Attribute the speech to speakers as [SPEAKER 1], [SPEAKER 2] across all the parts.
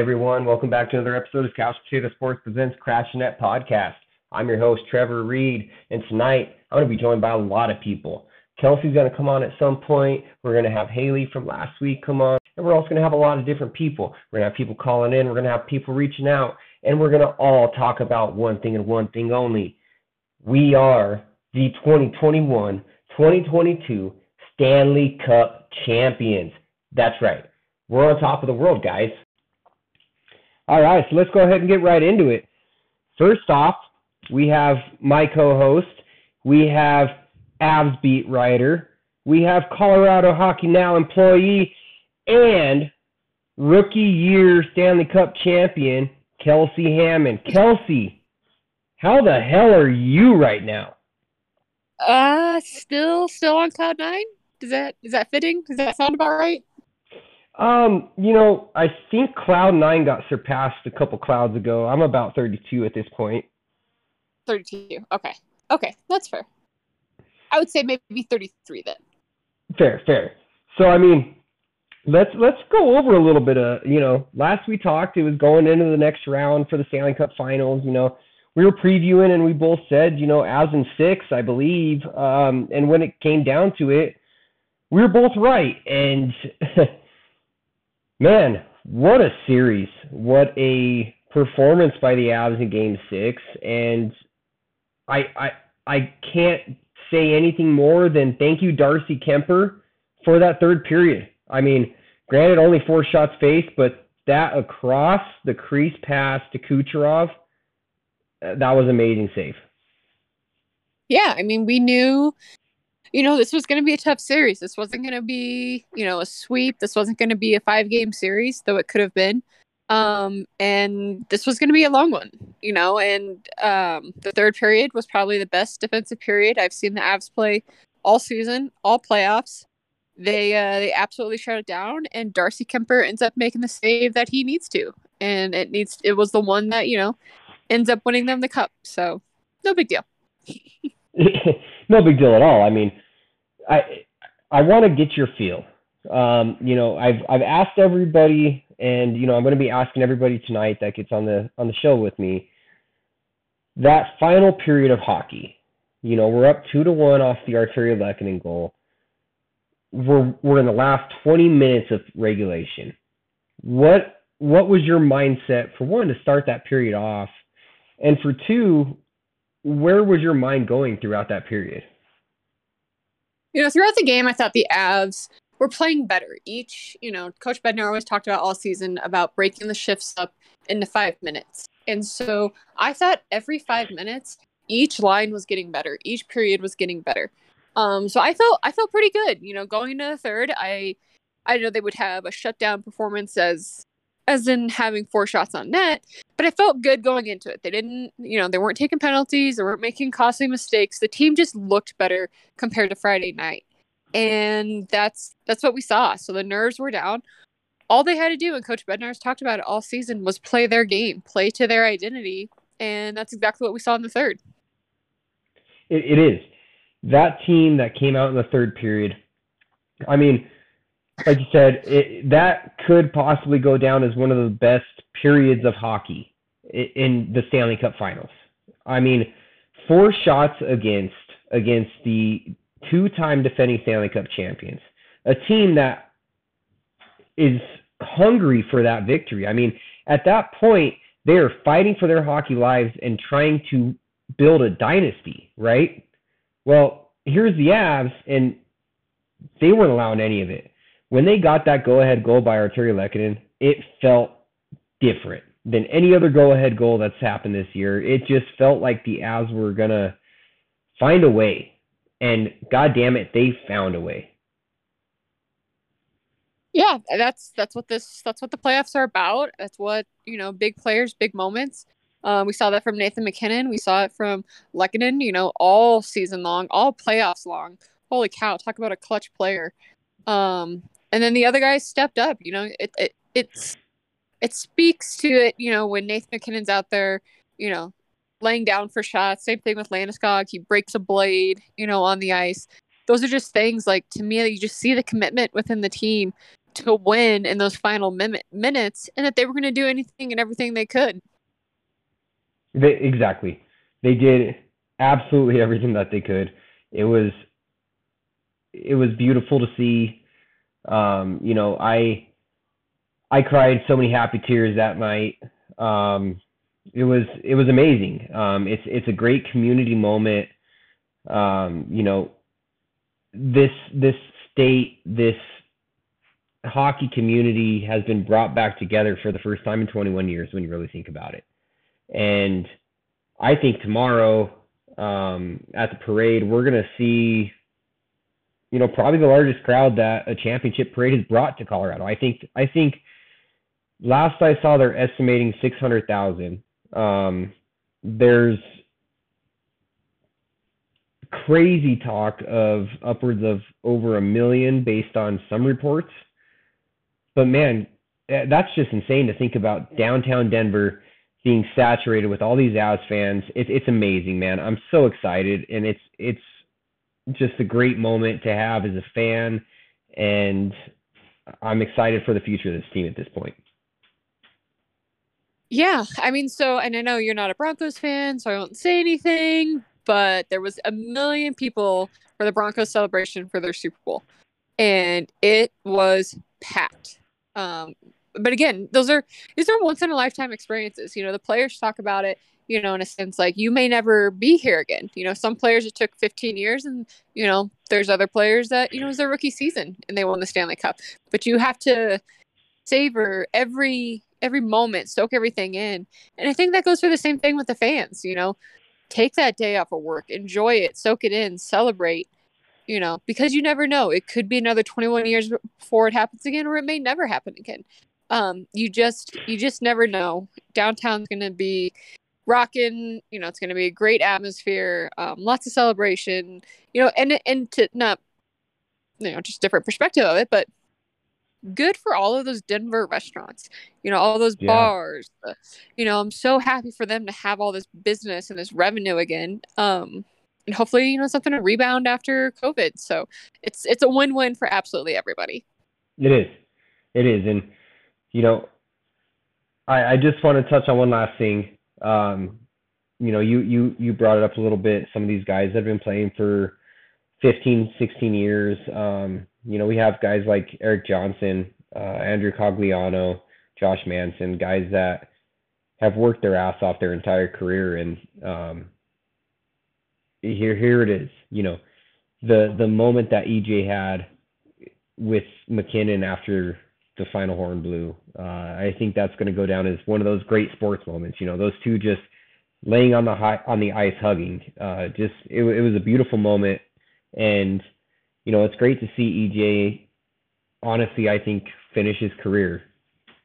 [SPEAKER 1] Everyone, welcome back to another episode of Couch Potato Sports Presents Crash Net Podcast. I'm your host Trevor Reed, and tonight I'm going to be joined by a lot of people. Kelsey's going to come on at some point. We're going to have Haley from last week come on, and we're also going to have a lot of different people. We're going to have people calling in. We're going to have people reaching out, and we're going to all talk about one thing and one thing only. We are the 2021-2022 Stanley Cup champions. That's right. We're on top of the world, guys. All right, so let's go ahead and get right into it. First off, we have my co-host, we have Avs beat writer, we have Colorado Hockey Now employee, and rookie year Stanley Cup champion Kelsey Hammond. Kelsey, how the hell are you right now?
[SPEAKER 2] Uh, still, still on cloud nine. Does that is that fitting? Does that sound about right?
[SPEAKER 1] Um, you know, I think Cloud Nine got surpassed a couple clouds ago. I'm about 32 at this point.
[SPEAKER 2] 32. Okay. Okay, that's fair. I would say maybe 33 then.
[SPEAKER 1] Fair, fair. So I mean, let's let's go over a little bit of you know. Last we talked, it was going into the next round for the Stanley Cup Finals. You know, we were previewing and we both said you know as in six, I believe. Um, and when it came down to it, we were both right. And man, what a series! What a performance by the Avs in Game Six, and I I I can't say anything more than thank you, Darcy Kuemper, for that third period. I mean, granted, only four shots faced, but that across the crease pass to Kucherov, that was amazing save.
[SPEAKER 2] Yeah, I mean, we knew you know, this was going to be a tough series. This wasn't going to be, you know, a sweep. This wasn't going to be a five game series, though it could have been. Um, and this was going to be a long one, you know, and um, the third period was probably the best defensive period I've seen the Avs play all season, all playoffs. They uh, they absolutely shut it down, and Darcy Kuemper ends up making the save that he needs to, and it needs it was the one that you know ends up winning them the cup. So no big deal.
[SPEAKER 1] no big deal at all. I mean, I I want to get your feel. Um, you know, I've I've asked everybody, and you know, I'm going to be asking everybody tonight that gets on the on the show with me. That final period of hockey, you know, we're up two to one off the Artturi Lehkonen goal. We're we're in the last 20 minutes of regulation. What what was your mindset for one to start that period off, and for two, where was your mind going throughout that period?
[SPEAKER 2] You know, throughout the game, I thought the Avs were playing better. Each, you know, Coach Bednar always talked about all season about breaking the shifts up into five minutes. And so I thought every five minutes, each line was getting better. Each period was getting better. Um, so I felt I felt pretty good. You know, going into the third, I I know they would have a shutdown performance as as in having four shots on net, but I felt good going into it. They didn't, you know, they weren't taking penalties, they weren't making costly mistakes. The team just looked better compared to Friday night. And that's that's what we saw. So the nerves were down. All they had to do, and Coach Bednar's talked about it all season, was play their game, play to their identity, and that's exactly what we saw in the third.
[SPEAKER 1] it, it is that team that came out in the third period. I mean, like you said, it, that could possibly go down as one of the best periods of hockey in the Stanley Cup Finals. I mean, four shots against against the two-time defending Stanley Cup champions, a team that is hungry for that victory. I mean, at that point, they are fighting for their hockey lives and trying to build a dynasty, right? Well, here's the Avs, and they weren't allowing any of it when they got that go-ahead goal by Artturi Lehkonen, it felt different than any other go-ahead goal that's happened this year. It just felt like the Avs were gonna find a way, and God damn it, they found a way.
[SPEAKER 2] Yeah, that's that's what this that's what the playoffs are about. That's what you know, big players, big moments. Um, we saw that from Nathan MacKinnon. We saw it from Lehkonen. You know, all season long, all playoffs long. Holy cow! Talk about a clutch player. Um, and then the other guys stepped up. You know, it, it it's it speaks to it. You know, when Nathan MacKinnon's out there, you know, laying down for shots. Same thing with Landeskog. He breaks a blade. You know, on the ice. Those are just things like to me. You just see the commitment within the team to win in those final min- minutes and that they were going to do anything and everything they could.
[SPEAKER 1] They, exactly. They did absolutely everything that they could. It was it was beautiful to see. Um, you know, I I cried so many happy tears that night. Um, it was it was amazing. Um, it's it's a great community moment. Um, you know, this this state, this hockey community has been brought back together for the first time in 21 years when you really think about it. And I think tomorrow um, at the parade, we're going to see, you know, probably the largest crowd that a championship parade has brought to Colorado. I think, I think last I saw, they're estimating 600,000. Um, there's crazy talk of upwards of over a million based on some reports. But man, that's just insane to think about downtown Denver being saturated with all these Avs fans. It's it's amazing, man. I'm so excited, and it's it's just a great moment to have as a fan, and I'm excited for the future of this team at this point.
[SPEAKER 2] Yeah, I mean, so and I know you're not a Broncos fan, so I won't say anything. But there was a million people for the Broncos celebration for their Super Bowl, and it was packed. Um, but again, those are these are once in a lifetime experiences. You know, the players talk about it. You know, in a sense, like you may never be here again. You know, some players it took 15 years, and you know, there's other players that you know it was their rookie season and they won the Stanley Cup. But you have to savor every every moment, soak everything in, and I think that goes for the same thing with the fans. You know, take that day off of work, enjoy it, soak it in, celebrate you know, because you never know. It could be another 21 years before it happens again, or it may never happen again um, you just you just never know. Downtown's gonna be rocking. You know, it's gonna be a great atmosphere, um, lots of celebration. You know, and and to not you know just different perspective of it, but good for all of those Denver restaurants. You know, all those yeah. bars. Uh, you know, I'm so happy for them to have all this business and this revenue again. Um, and hopefully, you know, something to rebound after COVID. So it's it's a win-win for absolutely everybody.
[SPEAKER 1] It is. It is, and you know, I, I just want to touch on one last thing. Um, you know, you, you, you brought it up a little bit. Some of these guys that have been playing for 15, 16 years. Um, you know, we have guys like Erik Johnson, uh, Andrew Cogliano, Josh Manson, guys that have worked their ass off their entire career. And um, here, here it is. You know, the the moment that EJ had with MacKinnon after the final horn blew. Uh, I think that's going to go down as one of those great sports moments. You know, those two just laying on the high, on the ice hugging. Uh, just it, it was a beautiful moment, and you know it's great to see EJ. Honestly, I think finish his career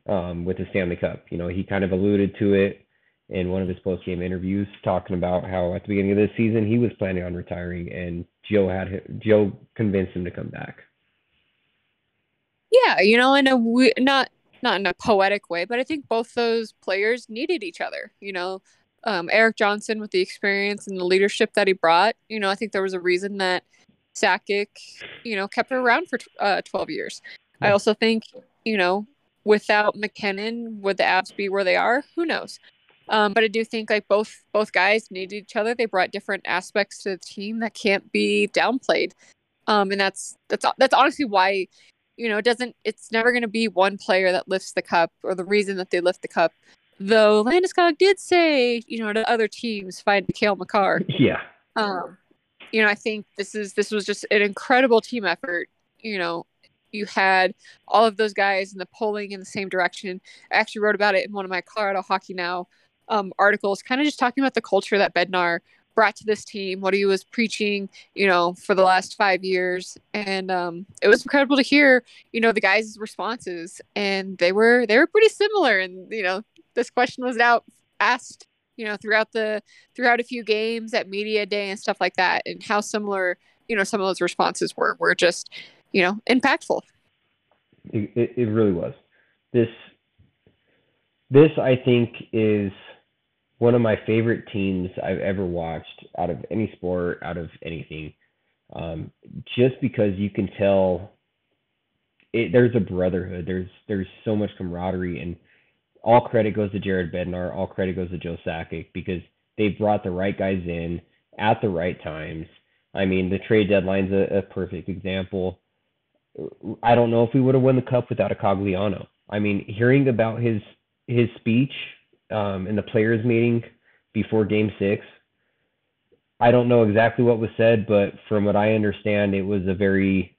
[SPEAKER 1] um, with the Stanley Cup. You know, he kind of alluded to it in one of his post game interviews, talking about how at the beginning of this season he was planning on retiring, and Joe had Joe convinced him to come back.
[SPEAKER 2] Yeah, you know, in a not not in a poetic way, but I think both those players needed each other. You know, um, Erik Johnson with the experience and the leadership that he brought. You know, I think there was a reason that Sakic, you know, kept her around for uh, 12 years. Yeah. I also think, you know, without MacKinnon, would the Avs be where they are? Who knows? Um, but I do think like both both guys needed each other. They brought different aspects to the team that can't be downplayed. Um, and that's that's that's honestly why you know, it doesn't, it's never going to be one player that lifts the cup or the reason that they lift the cup. Though Landeskog did say, you know, to other teams, find Cale Makar.
[SPEAKER 1] Yeah.
[SPEAKER 2] Um, you know, I think this is, this was just an incredible team effort. You know, you had all of those guys in the pulling in the same direction. I actually wrote about it in one of my Colorado Hockey Now um, articles, kind of just talking about the culture that Bednar brought to this team, what he was preaching, you know, for the last five years. And um, it was incredible to hear, you know, the guys' responses. And they were they were pretty similar. And, you know, this question was out asked, you know, throughout the throughout a few games at media day and stuff like that, and how similar, you know, some of those responses were were just, you know, impactful.
[SPEAKER 1] It, it, it really was. This this I think is one of my favorite teams I've ever watched out of any sport, out of anything. Um, just because you can tell it, there's a brotherhood. There's there's so much camaraderie, and all credit goes to Jared Bednar. All credit goes to Joe Sakic because they brought the right guys in at the right times. I mean, the trade deadline's a, a perfect example. I don't know if we would have won the cup without a Cogliano. I mean, hearing about his his speech um, in the players' meeting before Game Six, I don't know exactly what was said, but from what I understand, it was a very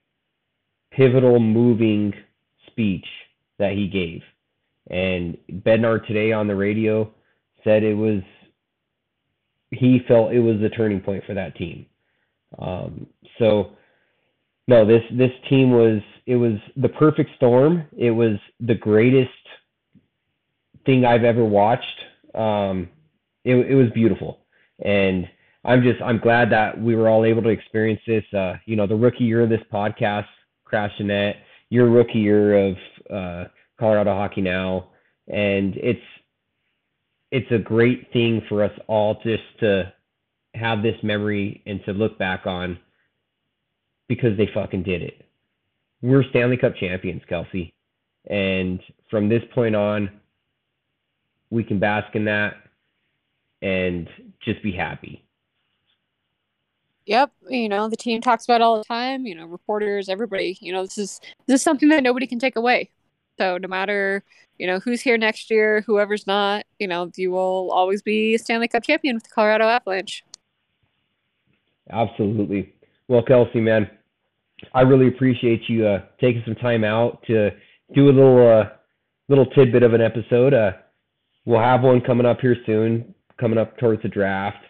[SPEAKER 1] pivotal, moving speech that he gave. And Bednar today on the radio said it was he felt it was the turning point for that team. Um, so no, this this team was it was the perfect storm. It was the greatest thing I've ever watched. Um, it it was beautiful, and I'm just I'm glad that we were all able to experience this. Uh, you know, the rookie year of this podcast, Crash the Net, your rookie year of uh, Colorado Hockey Now, and it's it's a great thing for us all just to have this memory and to look back on because they fucking did it. We're Stanley Cup champions, Kelsey. And from this point on, we can bask in that and just be happy.
[SPEAKER 2] Yep, you know, the team talks about all the time, you know, reporters, everybody, you know, this is this is something that nobody can take away. So no matter, you know, who's here next year, whoever's not, you know, you will always be a Stanley Cup champion with the Colorado Avalanche.
[SPEAKER 1] Absolutely. Well, Kelsey, man, I really appreciate you uh, taking some time out to do a little uh, little tidbit of an episode. Uh, we'll have one coming up here soon, coming up towards the draft.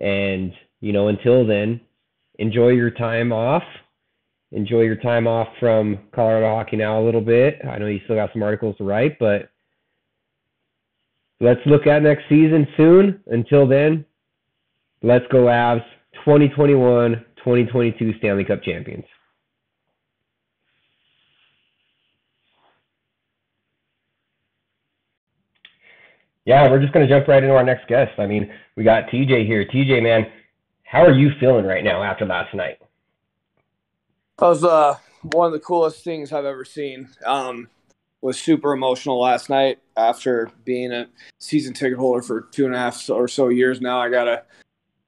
[SPEAKER 1] And you know, until then, enjoy your time off. Enjoy your time off from Colorado Hockey Now a little bit. I know you still got some articles to write, but let's look at next season soon. Until then, let's go Avs 2021 2022 Stanley Cup champions. Yeah, we're just going to jump right into our next guest. I mean, we got TJ here. TJ, man, how are you feeling right now after last night?
[SPEAKER 3] That was uh, one of the coolest things I've ever seen. Um, was super emotional last night after being a season ticket holder for two and a half or so years now. I gotta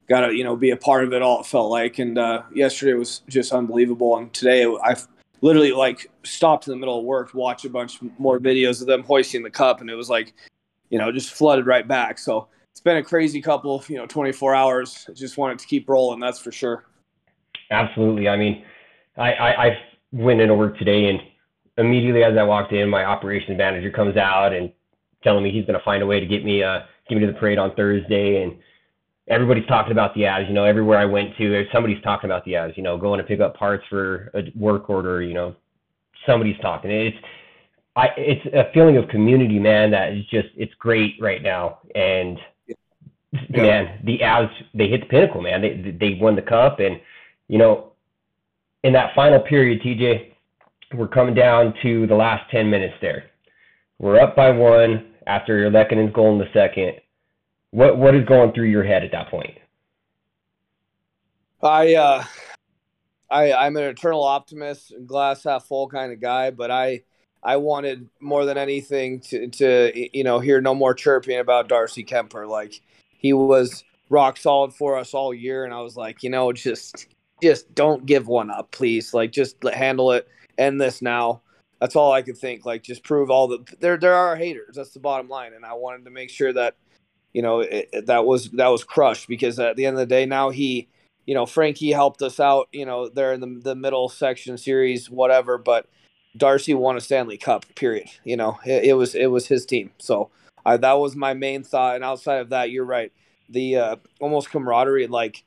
[SPEAKER 3] gotta you know be a part of it all. It felt like, and uh, yesterday was just unbelievable, and today I literally like stopped in the middle of work, watched a bunch more videos of them hoisting the cup, and it was like you know, just flooded right back. So it's been a crazy couple, you know, 24 hours. I just wanted to keep rolling, that's for sure.
[SPEAKER 1] Absolutely. I mean, I, I, I went into work today and immediately as I walked in, my operations manager comes out and telling me he's going to find a way to get me, uh, get me to the parade on Thursday. And everybody's talking about the Avs, you know, everywhere I went to, somebody's talking about the Avs, you know, going to pick up parts for a work order, you know, somebody's talking. It's, I it's a feeling of community, man. That is just it's great right now. And yeah. man, the Avs they hit the pinnacle, man. They they won the cup, and you know, in that final period, TJ, we're coming down to the last ten minutes. There, we're up by one after Lehkonen's goal in the second. What what is going through your head at that point?
[SPEAKER 3] I uh, I I'm an eternal optimist, glass half full kind of guy, but I I wanted more than anything to to you know hear no more chirping about Darcy Kuemper. Like he was rock solid for us all year, and I was like, you know, just just don't give one up, please. Like just handle it, end this now. That's all I could think. Like just prove all the there there are haters. That's the bottom line, and I wanted to make sure that you know it, that was that was crushed because at the end of the day, now he. You know, Frankie helped us out. You know, there in the the middle section series, whatever. But Darcy won a Stanley Cup. Period. You know, it, it was it was his team. So I, that was my main thought. And outside of that, you're right. The uh, almost camaraderie, like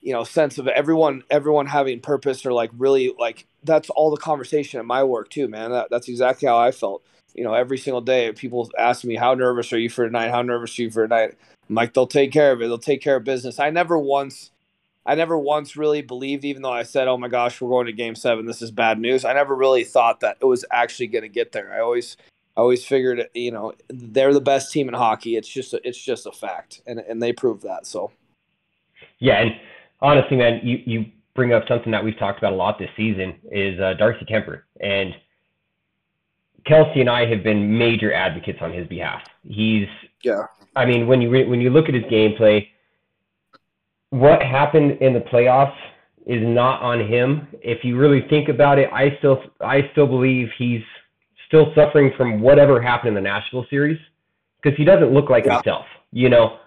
[SPEAKER 3] you know, sense of everyone everyone having purpose or like really like that's all the conversation at my work too, man. That, that's exactly how I felt. You know, every single day, people ask me, "How nervous are you for tonight? How nervous are you for tonight?" I'm like, "They'll take care of it. They'll take care of business." I never once I never once really believed, even though I said, "Oh my gosh, we're going to Game Seven. This is bad news." I never really thought that it was actually going to get there. I always, I always figured, you know, they're the best team in hockey. It's just, a, it's just a fact, and and they proved that. So,
[SPEAKER 1] yeah, and honestly, man, you you bring up something that we've talked about a lot this season is uh, Darcy Kuemper, And Kelsey and I have been major advocates on his behalf. He's
[SPEAKER 3] Yeah.
[SPEAKER 1] I mean, when you re- when you look at his gameplay, what happened in the playoffs is not on him. If you really think about it, I still I still believe he's still suffering from whatever happened in the Nashville series because he doesn't look like
[SPEAKER 3] Yeah.
[SPEAKER 1] himself. You know,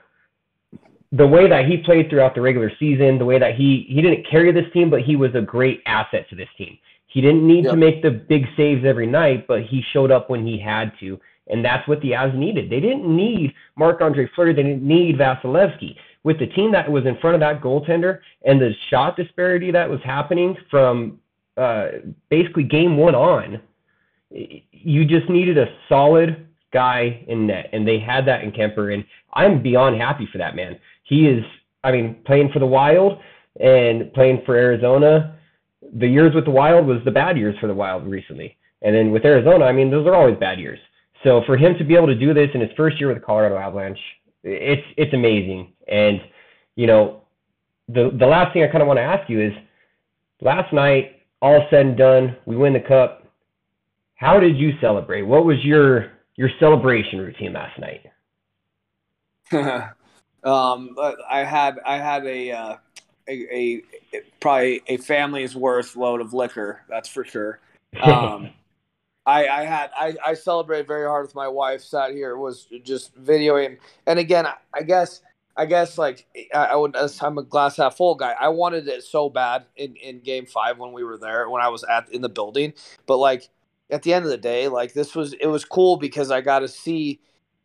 [SPEAKER 1] the way that he played throughout the regular season, the way that he he didn't carry this team, but he was a great asset to this team. He didn't need
[SPEAKER 3] Yeah.
[SPEAKER 1] to make the big saves every night, but he showed up when he had to, and that's what the Avs needed. They didn't need Marc Andre Fleury. They didn't need Vasilevskiy. With the team that was in front of that goaltender and the shot disparity that was happening from uh, basically game one on, you just needed a solid guy in net, and they had that in Kuemper, and I'm beyond happy for that man. He is, I mean, playing for the Wild and playing for Arizona. The years with the Wild was the bad years for the Wild recently, and then with Arizona, I mean, those are always bad years. So for him to be able to do this in his first year with the Colorado Avalanche, it's it's amazing. And you know, the the last thing I kind of want to ask you is, last night, all said and done, we win the cup. How did you celebrate? What was your your celebration routine last night?
[SPEAKER 3] um, I had I had a, uh, a a probably a family's worth load of liquor. That's for sure. Um, I I had I I celebrated very hard with my wife. Sat here was just videoing, and again, I, I guess. I guess like I, I would. I'm a glass half full guy. I wanted it so bad in, in Game Five when we were there, when I was at in the building. But like at the end of the day, like this was it was cool because I got to see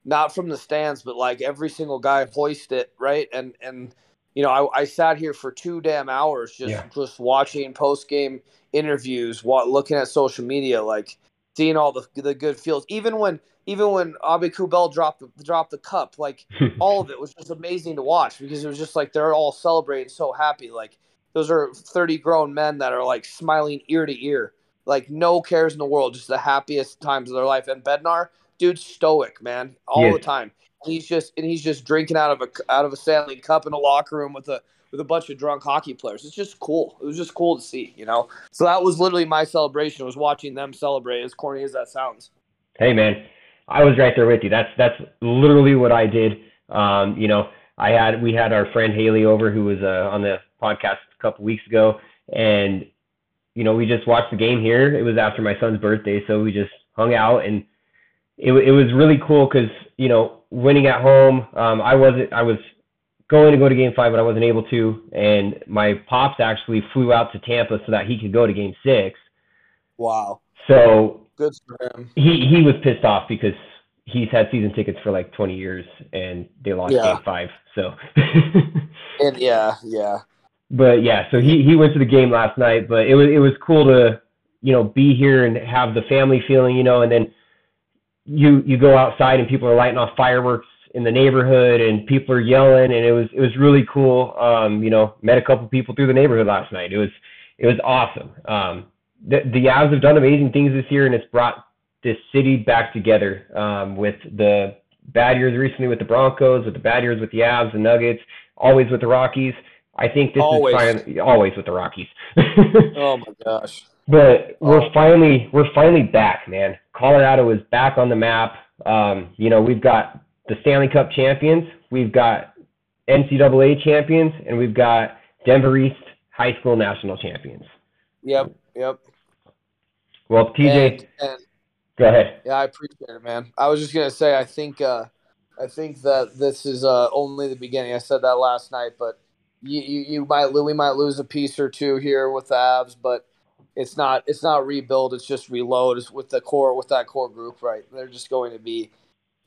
[SPEAKER 3] not from the stands, but like every single guy hoist it right, and and you know I, I sat here for two damn hours just
[SPEAKER 1] Yeah.
[SPEAKER 3] just watching post game interviews, wa- looking at social media, like seeing all the the good feels. Even when even when Aubé-Kubel dropped dropped the cup, like all of it was just amazing to watch because it was just like they're all celebrating so happy. Like those are 30 grown men that are like smiling ear to ear, like no cares in the world, just the happiest times of their life. And Bednar, dude, stoic, man, all
[SPEAKER 1] He
[SPEAKER 3] the time. He's just and he's just drinking out of a out of a Stanley Cup in a locker room with a with a bunch of drunk hockey players. It's just cool. It was just cool to see, you know. So that was literally my celebration. Was watching them celebrate. As corny as that sounds.
[SPEAKER 1] Hey man, I was right there with you. That's that's literally what I did. Um, you know, I had we had our friend Haley over who was uh, on the podcast a couple weeks ago, and you know we just watched the game here. It was after my son's birthday, so we just hung out and it it was really cool because you know winning at home. Um, I wasn't I was going to go to Game Five, but I wasn't able to, and my pops actually flew out to Tampa so that he could go to Game Six.
[SPEAKER 3] Wow,
[SPEAKER 1] So
[SPEAKER 3] good for him.
[SPEAKER 1] he he was pissed off because he's had season tickets for like 20 years and they lost
[SPEAKER 3] Yeah.
[SPEAKER 1] game five. So,
[SPEAKER 3] And yeah, yeah.
[SPEAKER 1] but yeah, so he he went to the game last night. But it was it was cool to you know be here and have the family feeling, you know, and then you you go outside and people are lighting off fireworks in the neighborhood and people are yelling and it was it was really cool. Um, you know, met a couple people through the neighborhood last night. It was it was awesome. Um, the the Avs have done amazing things this year and it's brought this city back together um, with the bad years recently with the Broncos, with the bad years with the Avs, the Nuggets, always with the Rockies. I think this
[SPEAKER 3] Always.
[SPEAKER 1] is finally always with the Rockies.
[SPEAKER 3] Oh my gosh.
[SPEAKER 1] but we're
[SPEAKER 3] Oh.
[SPEAKER 1] finally we're finally back, man. Colorado is back on the map. Um, you know, we've got the Stanley Cup champions, we've got NCAA champions, and we've got Denver East High School national champions.
[SPEAKER 3] Yep, yep.
[SPEAKER 1] Well, TJ,
[SPEAKER 3] And, and
[SPEAKER 1] go ahead.
[SPEAKER 3] yeah, I appreciate it, man. I was just gonna say, I think, uh, I think that this is uh, only the beginning. I said that last night, but you, you, you might we might lose a piece or two here with the Avs, but it's not it's not rebuild. It's just reload. It's with the core with that core group, right? They're just going to be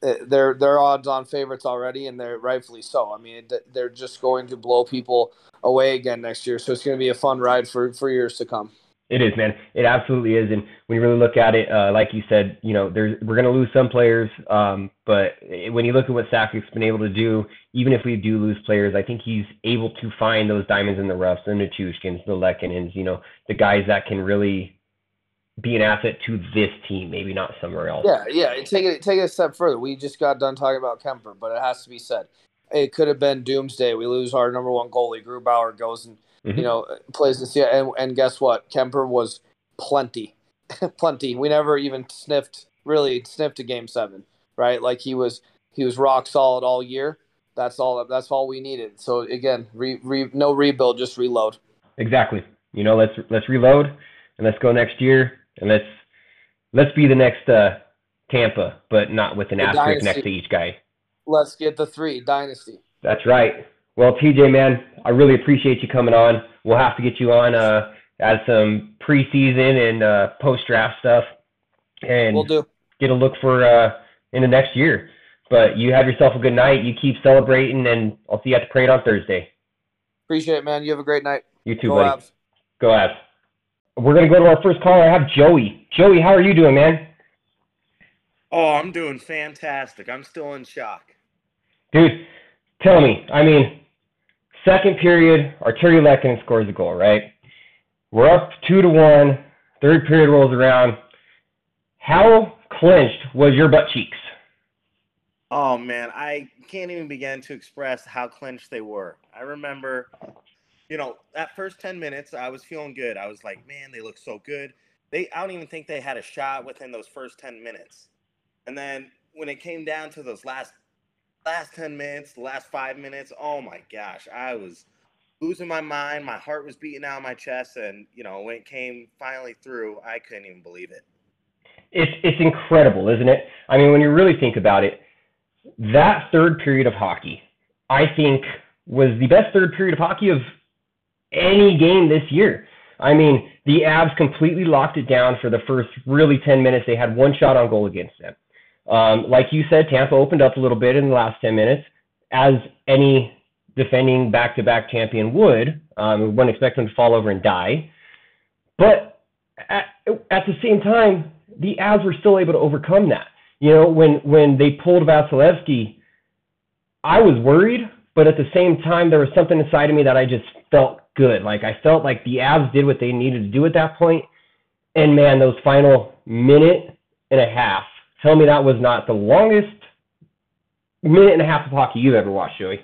[SPEAKER 3] they're they're odds on favorites already, and they're rightfully so. I mean, they're just going to blow people away again next year. So it's going to be a fun ride for for years to come.
[SPEAKER 1] It is, man. It absolutely is. And when you really look at it, uh, like you said, you know, there's we're going to lose some players, um, but when you look at what Sakic's been able to do, even if we do lose players, I think he's able to find those diamonds in the roughs, the Nichushkins, the Lehkonens, you know, the guys that can really be an asset to this team, maybe not somewhere else.
[SPEAKER 3] Yeah, yeah. and Take it take it a step further. We just got done talking about Kuemper, but it has to be said. It could have been doomsday. We lose our number one goalie. Grubauer goes and
[SPEAKER 1] Mhm.
[SPEAKER 3] you know plays Seattle, and, and guess what? Kuemper was plenty. plenty. We never even sniffed really sniffed a game seven, right? Like he was he was rock solid all year. That's all. That's all we needed. So again, re, re, no rebuild, just reload.
[SPEAKER 1] Exactly. You know, let's let's reload and let's go next year and let's let's be the next uh, Tampa, but not with an the asterisk dynasty. next to each guy.
[SPEAKER 3] Let's get the three dynasty.
[SPEAKER 1] That's right. Well, TJ, man, I really appreciate you coming on. We'll have to get you on uh, as some preseason and uh, post draft stuff, and
[SPEAKER 3] we'll do.
[SPEAKER 1] get a look for uh, in the next year. But you have yourself a good night. You keep celebrating, and I'll see you at the parade on Thursday.
[SPEAKER 3] Appreciate it, man. You have a great night.
[SPEAKER 1] You too, Go buddy. Avs. Go Avs. We're gonna go to our first caller. I have Joey. Joey, how are you doing, man?
[SPEAKER 4] Oh, I'm doing fantastic. I'm still in shock.
[SPEAKER 1] Dude, tell me. I mean, second period, Artturi Lehkonen scores a goal, right? We're up two to one. Third period rolls around. How clenched was your butt cheeks?
[SPEAKER 4] Oh man, I can't even begin to express how clenched they were. I remember, you know, that first 10 minutes, I was feeling good. I was like, man, they look so good. They I don't even think they had a shot within those first 10 minutes. And then when it came down to those last last 10 minutes, the last 5 minutes, oh my gosh, I was losing my mind. My heart was beating out of my chest, and you know when it came finally through, I couldn't even believe it.
[SPEAKER 1] It's it's incredible, isn't it? I mean, when you really think about it, that third period of hockey, I think, was the best third period of hockey of any game this year. I mean, the Avs completely locked it down for the first really 10 minutes. They had one shot on goal against them. Um, like you said, Tampa opened up a little bit in the last 10 minutes, as any defending back-to-back champion would. Um, we wouldn't expect them to fall over and die. But at, at the same time, the Avs were still able to overcome that. You know, when when they pulled Vasilevskiy, I was worried, but at the same time, there was something inside of me that I just felt good. Like I felt like the Avs did what they needed to do at that point. And man, those final minute and a half, tell me that was not the longest minute and a half of hockey you've ever watched, Joey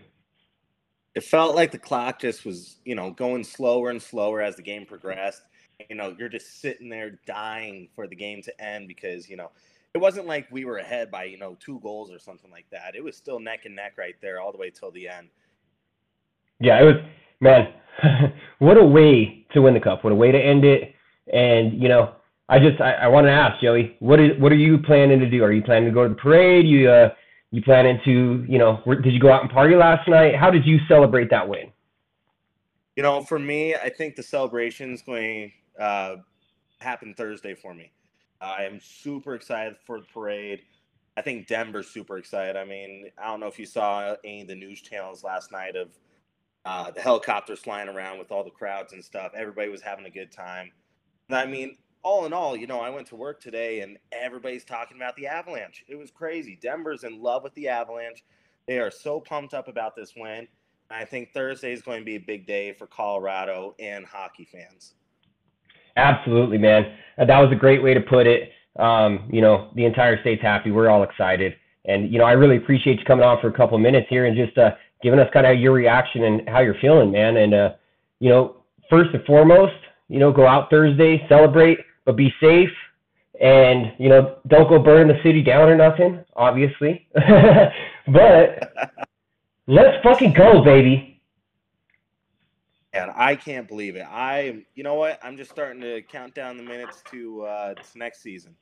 [SPEAKER 4] it felt like the clock just was, you know, going slower and slower as the game progressed. You know, you're just sitting there dying for the game to end because, you know, it wasn't like we were ahead by, you know, two goals or something like that. It was still neck and neck right there all the way till the end.
[SPEAKER 1] Yeah, it was man, what a way to win the cup. What a way to end it. And, you know, I just I, I want to ask, Joey, what is what are you planning to do? Are you planning to go to the parade? You uh you planning to, you know, did you go out and party last night? How did you celebrate that win?
[SPEAKER 4] You know, for me, I think the celebration is going to uh, happen Thursday for me. I am super excited for the parade. I think Denver's super excited. I mean, I don't know if you saw any of the news channels last night of uh, the helicopters flying around with all the crowds and stuff. Everybody was having a good time. I mean, all in all, you know, I went to work today and everybody's talking about the Avalanche. It was crazy. Denver's in love with the Avalanche. They are so pumped up about this win. I think Thursday is going to be a big day for Colorado and hockey fans.
[SPEAKER 1] Absolutely, man. Uh, that was a great way to put it. Um, you know, the entire state's happy. We're all excited. And, you know, I really appreciate you coming on for a couple of minutes here and just uh, giving us kind of your reaction and how you're feeling, man. And, uh, you know, first and foremost, you know, go out Thursday, celebrate, but be safe and you know don't go burn the city down or nothing obviously but let's fucking go baby
[SPEAKER 4] and i can't believe it i you know what i'm just starting to count down the minutes to uh next season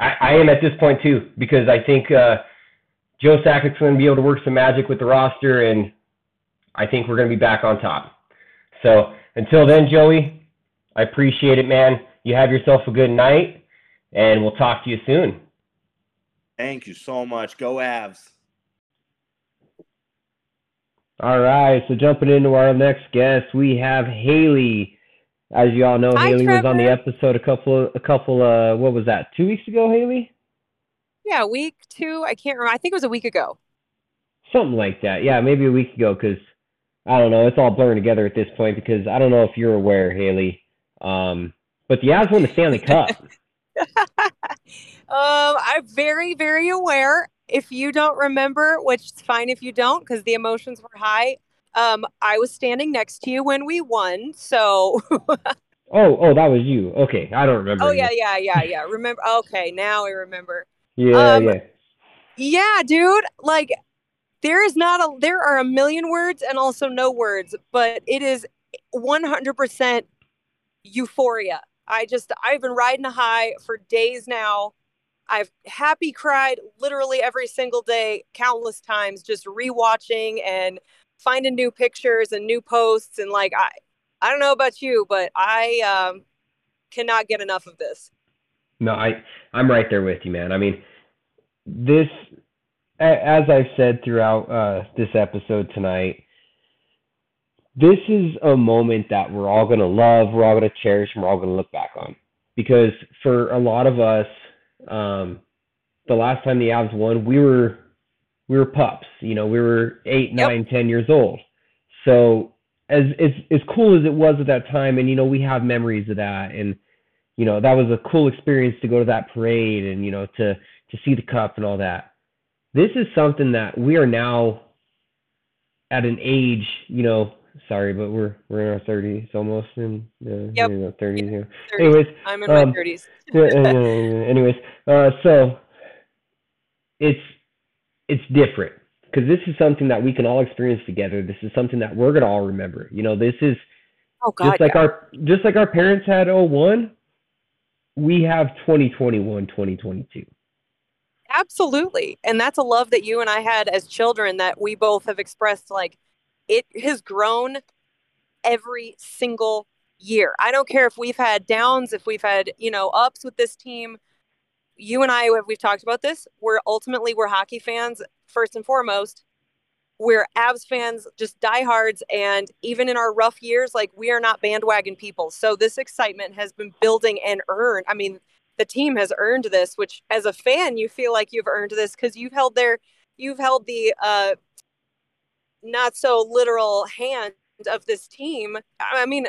[SPEAKER 1] I, I am at this point too because i think uh joe sakic's going to be able to work some magic with the roster and i think we're going to be back on top so until then joey i appreciate it man you have yourself a good night, and we'll talk to you soon.
[SPEAKER 4] Thank you so much. Go Avs.
[SPEAKER 1] All right, so jumping into our next guest, we have Haley. As you all know, Hi, Haley Trevor. was on the episode a couple, a couple, uh, what was that? Two weeks ago, Haley?
[SPEAKER 5] Yeah, week two. I can't remember. I think it was a week ago.
[SPEAKER 1] Something like that. Yeah, maybe a week ago. Because I don't know. It's all blurring together at this point. Because I don't know if you're aware, Haley. Um, but the Avs won the Stanley Cup.
[SPEAKER 5] um, I'm very, very aware. If you don't remember, which is fine if you don't, because the emotions were high. Um, I was standing next to you when we won, so
[SPEAKER 1] Oh, oh, that was you. Okay, I don't remember.
[SPEAKER 5] Oh yeah, yeah, yeah, yeah. Remember? Okay, now I remember.
[SPEAKER 1] yeah,
[SPEAKER 5] um,
[SPEAKER 1] yeah.
[SPEAKER 5] Yeah, dude. Like there is not a there are a million words and also no words, but it is 100% euphoria. I just I've been riding a high for days now. I've happy cried literally every single day, countless times, just rewatching and finding new pictures and new posts and like I I don't know about you, but I um cannot get enough of this.
[SPEAKER 1] No, I I'm right there with you, man. I mean, this as I've said throughout uh, this episode tonight, this is a moment that we're all gonna love, we're all gonna cherish, and we're all gonna look back on. Because for a lot of us, um, the last time the Avs won, we were we were pups. You know, we were eight,
[SPEAKER 5] Yep.
[SPEAKER 1] nine, ten years old. So as as as cool as it was at that time, and you know, we have memories of that, and you know, that was a cool experience to go to that parade, and you know, to to see the cup and all that. This is something that we are now at an age, you know. Sorry, but we're we're in our thirties almost, in uh,
[SPEAKER 5] Yep.
[SPEAKER 1] you know, thirties. Yeah.
[SPEAKER 5] 30s.
[SPEAKER 1] Anyways,
[SPEAKER 5] I'm in my
[SPEAKER 1] um,
[SPEAKER 5] 30s.
[SPEAKER 1] yeah, yeah, yeah, yeah. anyways, uh, so it's it's different because this is something that we can all experience together. This is something that we're gonna all remember. You know, this is
[SPEAKER 5] Oh God,
[SPEAKER 1] just like
[SPEAKER 5] yeah.
[SPEAKER 1] our just like our parents had 01, we have 2021, 2022.
[SPEAKER 5] Absolutely. And that's a love that you and I had as children that we both have expressed like it has grown every single year. I don't care if we've had downs, if we've had, you know, ups with this team. You and I have we've talked about this. We're ultimately we're hockey fans first and foremost. We're Avs fans, just diehards, and even in our rough years, like we are not bandwagon people. So this excitement has been building and earned. I mean, the team has earned this, which as a fan, you feel like you've earned this because you've held their, you've held the uh, not so literal hand of this team. I mean,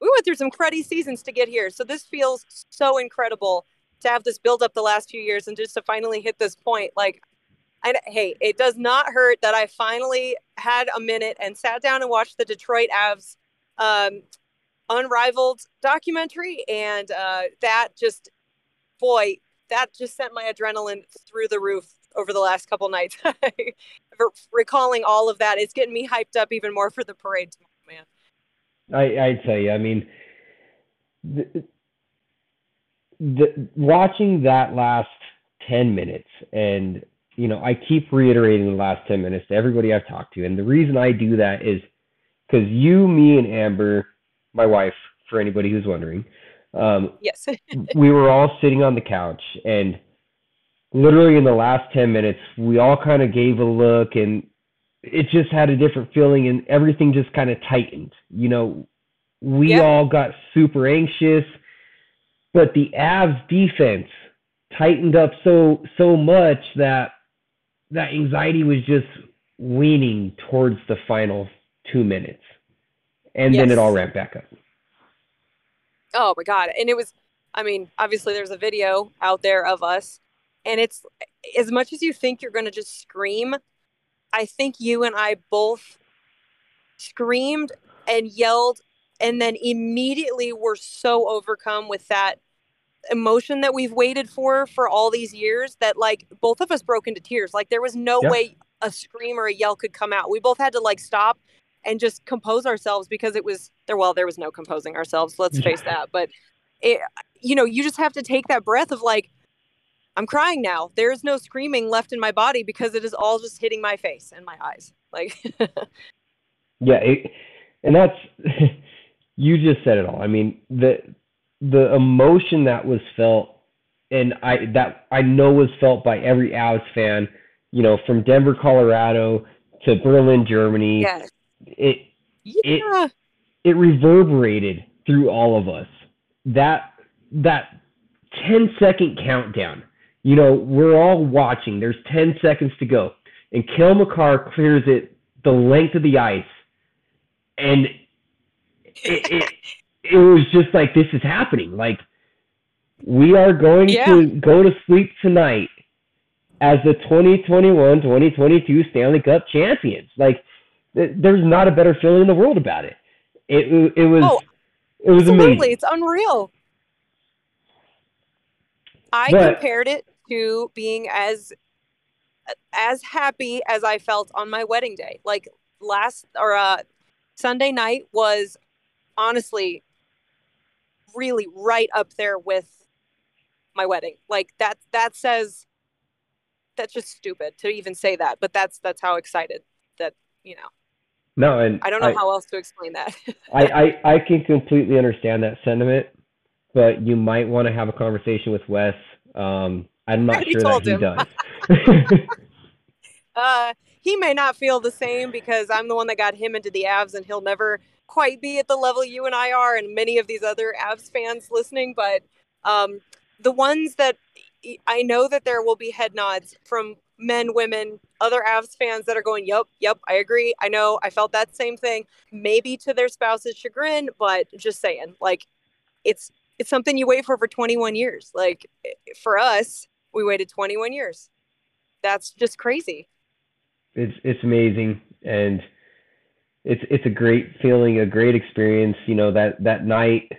[SPEAKER 5] we went through some cruddy seasons to get here, so this feels so incredible to have this build up the last few years and just to finally hit this point. Like, I, hey, it does not hurt that I finally had a minute and sat down and watched the Detroit Avs um, unrivaled documentary, and uh, that just boy, that just sent my adrenaline through the roof over the last couple nights. Recalling all of that, it's getting me hyped up even more for the parade tomorrow, man.
[SPEAKER 1] I I tell you, I mean, the, the watching that last 10 minutes and you know, I keep reiterating the last 10 minutes to everybody I've talked to. And the reason I do that is because you, me, and Amber, my wife, for anybody who's wondering, um,
[SPEAKER 5] Yes.
[SPEAKER 1] we were all sitting on the couch and literally in the last 10 minutes we all kind of gave a look and it just had a different feeling and everything just kind of tightened you know? We all got super anxious but the avs defense tightened up so so much that that anxiety was just leaning towards the final two minutes. And then it all ramped back up.
[SPEAKER 5] Oh my god. And it was I mean, obviously there's a video out there of us and it's as much as you think you're going to just scream, I think you and I both screamed and yelled and then immediately were so overcome with that emotion that we've waited for for all these years that like both of us broke into tears. Like there was no
[SPEAKER 1] Yeah.
[SPEAKER 5] way a scream or a yell could come out. We both had to like stop and just compose ourselves because it was there well there was no composing ourselves let's face that but it you know you just have to take that breath of like i'm crying now there is no screaming left in my body because it is all just hitting my face and my eyes like
[SPEAKER 1] Yeah, it, and that's you just said it all. I mean, the the emotion that was felt, and I that I know was felt by every Avs fan. You know, from Denver, Colorado to Berlin, Germany.
[SPEAKER 5] yes
[SPEAKER 1] It
[SPEAKER 5] yeah
[SPEAKER 1] it reverberated through all of us. That that 10 second countdown. You know, we're all watching. There's 10 seconds to go. And Cale Makar clears it the length of the ice. And it, it, it was just like, this is happening. Like, we are going
[SPEAKER 5] Yeah.
[SPEAKER 1] to go to sleep tonight as the 2021 2022 Stanley Cup champions. Like, th- there's not a better feeling in the world about it. It, it was.
[SPEAKER 5] Oh.
[SPEAKER 1] It was
[SPEAKER 5] Absolutely,
[SPEAKER 1] amazing.
[SPEAKER 5] it's unreal. I
[SPEAKER 1] But-
[SPEAKER 5] compared it to being as as happy as I felt on my wedding day. Like last or uh Sunday night was honestly really right up there with my wedding. Like that that says that's just stupid to even say that, but that's that's how excited that, you know.
[SPEAKER 1] No, and
[SPEAKER 5] I don't know
[SPEAKER 1] I,
[SPEAKER 5] how else to explain that.
[SPEAKER 1] I, I, I can completely understand that sentiment, but you might want to have a conversation with Wes. Um, I'm not sure that he
[SPEAKER 5] him.
[SPEAKER 1] does.
[SPEAKER 5] Uh, he may not feel the same because I'm the one that got him into the Avs, and he'll never quite be at the level you and I are, and many of these other Avs fans listening. But um, the ones that I know that there will be head nods from men, women, other Avs fans that are going, "Yep, yep, I agree. I know. I felt that same thing." Maybe to their spouse's chagrin, but just saying, like, it's it's something you wait for for 21 years. Like for us, we waited 21 years. That's just crazy.
[SPEAKER 1] it's it's amazing and it's it's a great feeling, a great experience. You know that that night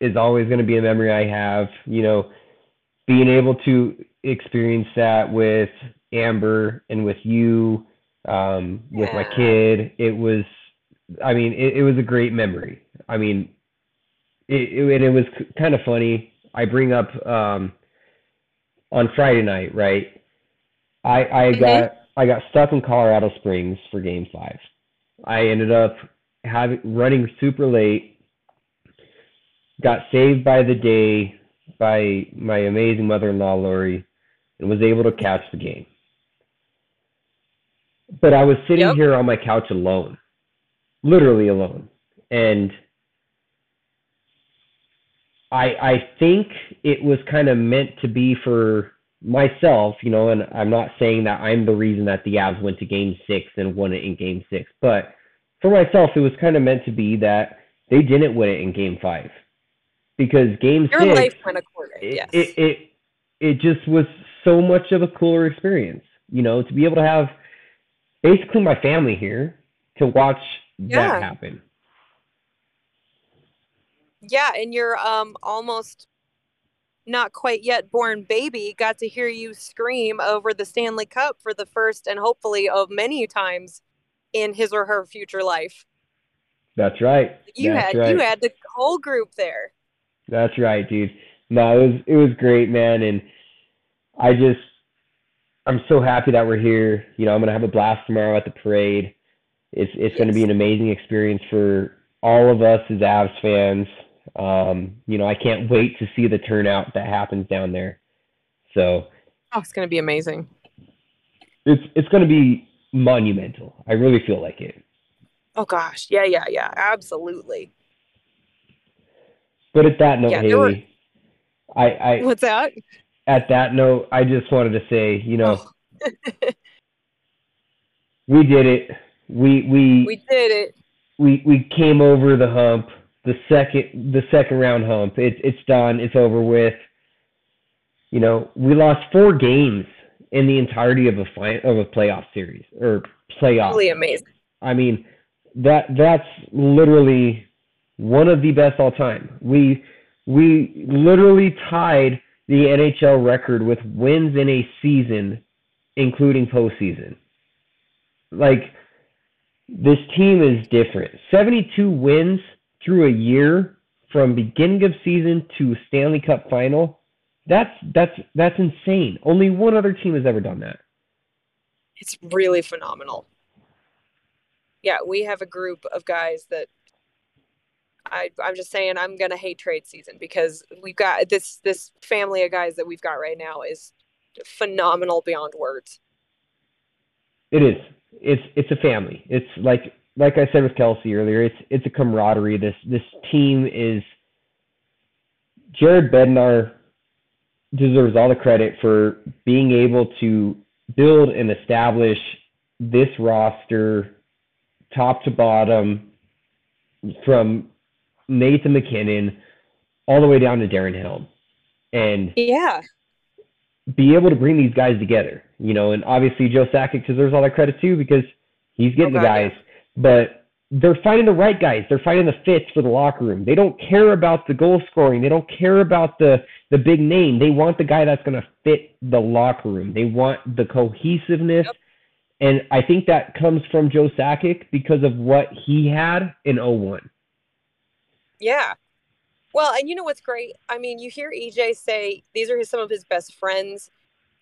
[SPEAKER 1] is always going to be a memory I have. You know, being able to experience that with Amber and with you, um, with my kid, it was. I mean, it, it was a great memory. I mean, it, it it was kind of funny. I bring up um, on Friday night, right? I I
[SPEAKER 5] Mhm.
[SPEAKER 1] got I got stuck in Colorado Springs for Game Five. I ended up having running super late. Got saved by the day by my amazing mother-in-law Lori, and was able to catch the game. But I was sitting
[SPEAKER 5] Yep.
[SPEAKER 1] here on my couch alone, literally alone, and I I think it was kind of meant to be for myself, you know, and I'm not saying that I'm the reason that the Avs went to game six and won it in game six, but for myself, it was kind of meant to be that they didn't win it in game five. Because game
[SPEAKER 5] Your
[SPEAKER 1] six,
[SPEAKER 5] life went according.
[SPEAKER 1] it,
[SPEAKER 5] Yes.
[SPEAKER 1] it, it, it just was so much of a cooler experience, you know, to be able to have basically my family here to watch
[SPEAKER 5] Yeah.
[SPEAKER 1] that happen.
[SPEAKER 5] Yeah, and your um almost not quite yet born baby got to hear you scream over the Stanley Cup for the first and hopefully of many times in his or her future life.
[SPEAKER 1] That's right.
[SPEAKER 5] You
[SPEAKER 1] That's
[SPEAKER 5] had
[SPEAKER 1] right.
[SPEAKER 5] you had the whole group there.
[SPEAKER 1] That's right, dude. No, it was it was great, man, and I just I'm so happy that we're here. You know, I'm gonna have a blast tomorrow at the parade. It's it's gonna be an amazing experience for all of us as Avs fans. Um, you know, I can't wait to see the turnout that happens down there. So
[SPEAKER 5] Oh, it's gonna be amazing.
[SPEAKER 1] it's it's gonna be monumental. I really feel like it.
[SPEAKER 5] Oh gosh. Yeah, yeah, yeah. Absolutely.
[SPEAKER 1] But at that note,
[SPEAKER 5] Yeah, there were-
[SPEAKER 1] Haley, I, I
[SPEAKER 5] What's that?
[SPEAKER 1] at that note, I just wanted to say, you know,
[SPEAKER 5] Oh,
[SPEAKER 1] we did it. We we
[SPEAKER 5] we did it.
[SPEAKER 1] we we came over the hump, the second the second round hump. It's it's done. It's over with. You know, we lost four games in the entirety of a fi- of a playoff series or playoff.
[SPEAKER 5] Really amazing.
[SPEAKER 1] I mean, that that's literally one of the best all time. We we literally tied the NHL record with wins in a season, including postseason. Like this team is different. 72 wins through a year from beginning of season to Stanley Cup final. That's that's that's insane. Only one other team has ever done that.
[SPEAKER 5] It's really phenomenal. Yeah, we have a group of guys that I I'm just saying I'm gonna hate trade season because we've got this this family of guys that we've got right now is phenomenal beyond words.
[SPEAKER 1] It is. It's it's a family. It's like like I said with Kelsey earlier. It's it's a camaraderie. This this team is. Jared Bednar deserves all the credit for being able to build and establish this roster, top to bottom, from Nathan MacKinnon all the way down to Darren Helm, and
[SPEAKER 5] Yeah.
[SPEAKER 1] be able to bring these guys together, you know, and obviously Joe Sakic deserves all that credit too because he's getting
[SPEAKER 5] Oh,
[SPEAKER 1] the
[SPEAKER 5] guys yeah.
[SPEAKER 1] But they're finding the right guys. They're finding the fits for the locker room. They don't care about the goal scoring. They don't care about the the big name. They want the guy that's going to fit the locker room. They want the cohesiveness. Yep. And I think that comes from Joe Sakic because of what he had in 01.
[SPEAKER 5] Yeah. Well, and you know what's great? I mean, you hear EJ say these are his, some of his best friends.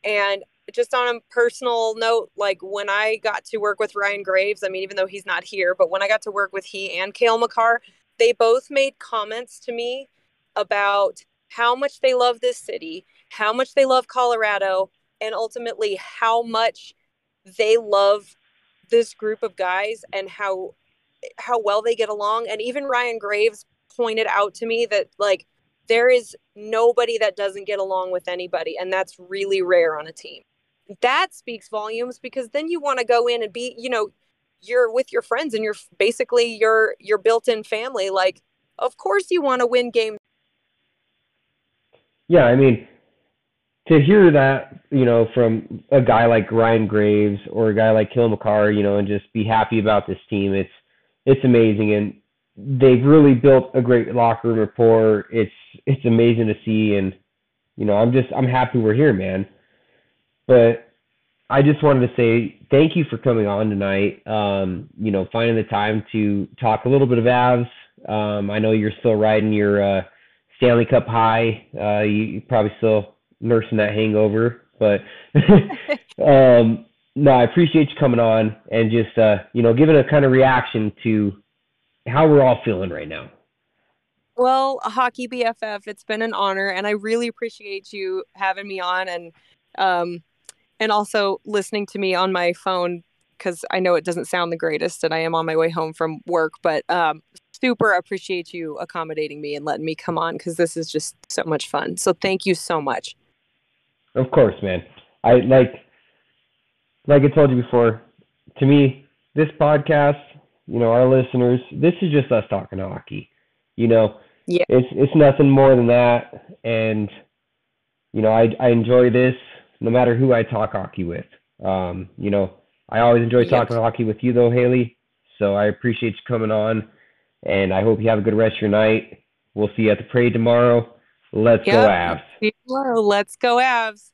[SPEAKER 5] And just on a personal note, like when I got to work with Ryan Graves, I mean, even though he's not here, but when I got to work with he and Cale Makar, they both made comments to me about how much they love this city, how much they love Colorado, and ultimately how much they love this group of guys and how how well they get along. And even Ryan Graves pointed out to me that like there is nobody that doesn't get along with anybody, and that's really rare on a team that speaks volumes because then you want to go in and be you know you're with your friends and you're basically your your built-in family like of course you want to win games.
[SPEAKER 1] Yeah i mean to hear that you know from a guy like ryan graves or a guy like Cale Makar, you know and just be happy about this team it's it's amazing and they've really built a great locker room rapport. It's it's amazing to see and you know i'm just i'm happy we're here man but I just wanted to say thank you for coming on tonight. Um, you know, finding the time to talk a little bit of Avs. Um, I know you're still riding your uh, Stanley Cup high. Uh, you, are probably still nursing that hangover, but um, no, I appreciate you coming on and just uh, you know giving a kind of reaction to how we're all feeling right now.
[SPEAKER 5] Well, hockey BFF, it's been an honor, and I really appreciate you having me on and. Um, and also listening to me on my phone because I know it doesn't sound the greatest and I am on my way home from work, but um, super appreciate you accommodating me and letting me come on because this is just so much fun. So thank you so much.
[SPEAKER 1] Of course, man. I like, like I told you before, to me, this podcast, you know, our listeners, this is just us talking hockey. You know,
[SPEAKER 5] yeah.
[SPEAKER 1] it's it's nothing more than that. And you know, I I enjoy this no matter who I talk hockey with. Um, you know, I always enjoy talking hockey with you though, Haley. So I appreciate you coming on, and I hope you have a good rest of your night. We'll see you at the parade tomorrow. Let's yep. go Avs.
[SPEAKER 5] Let's go Avs.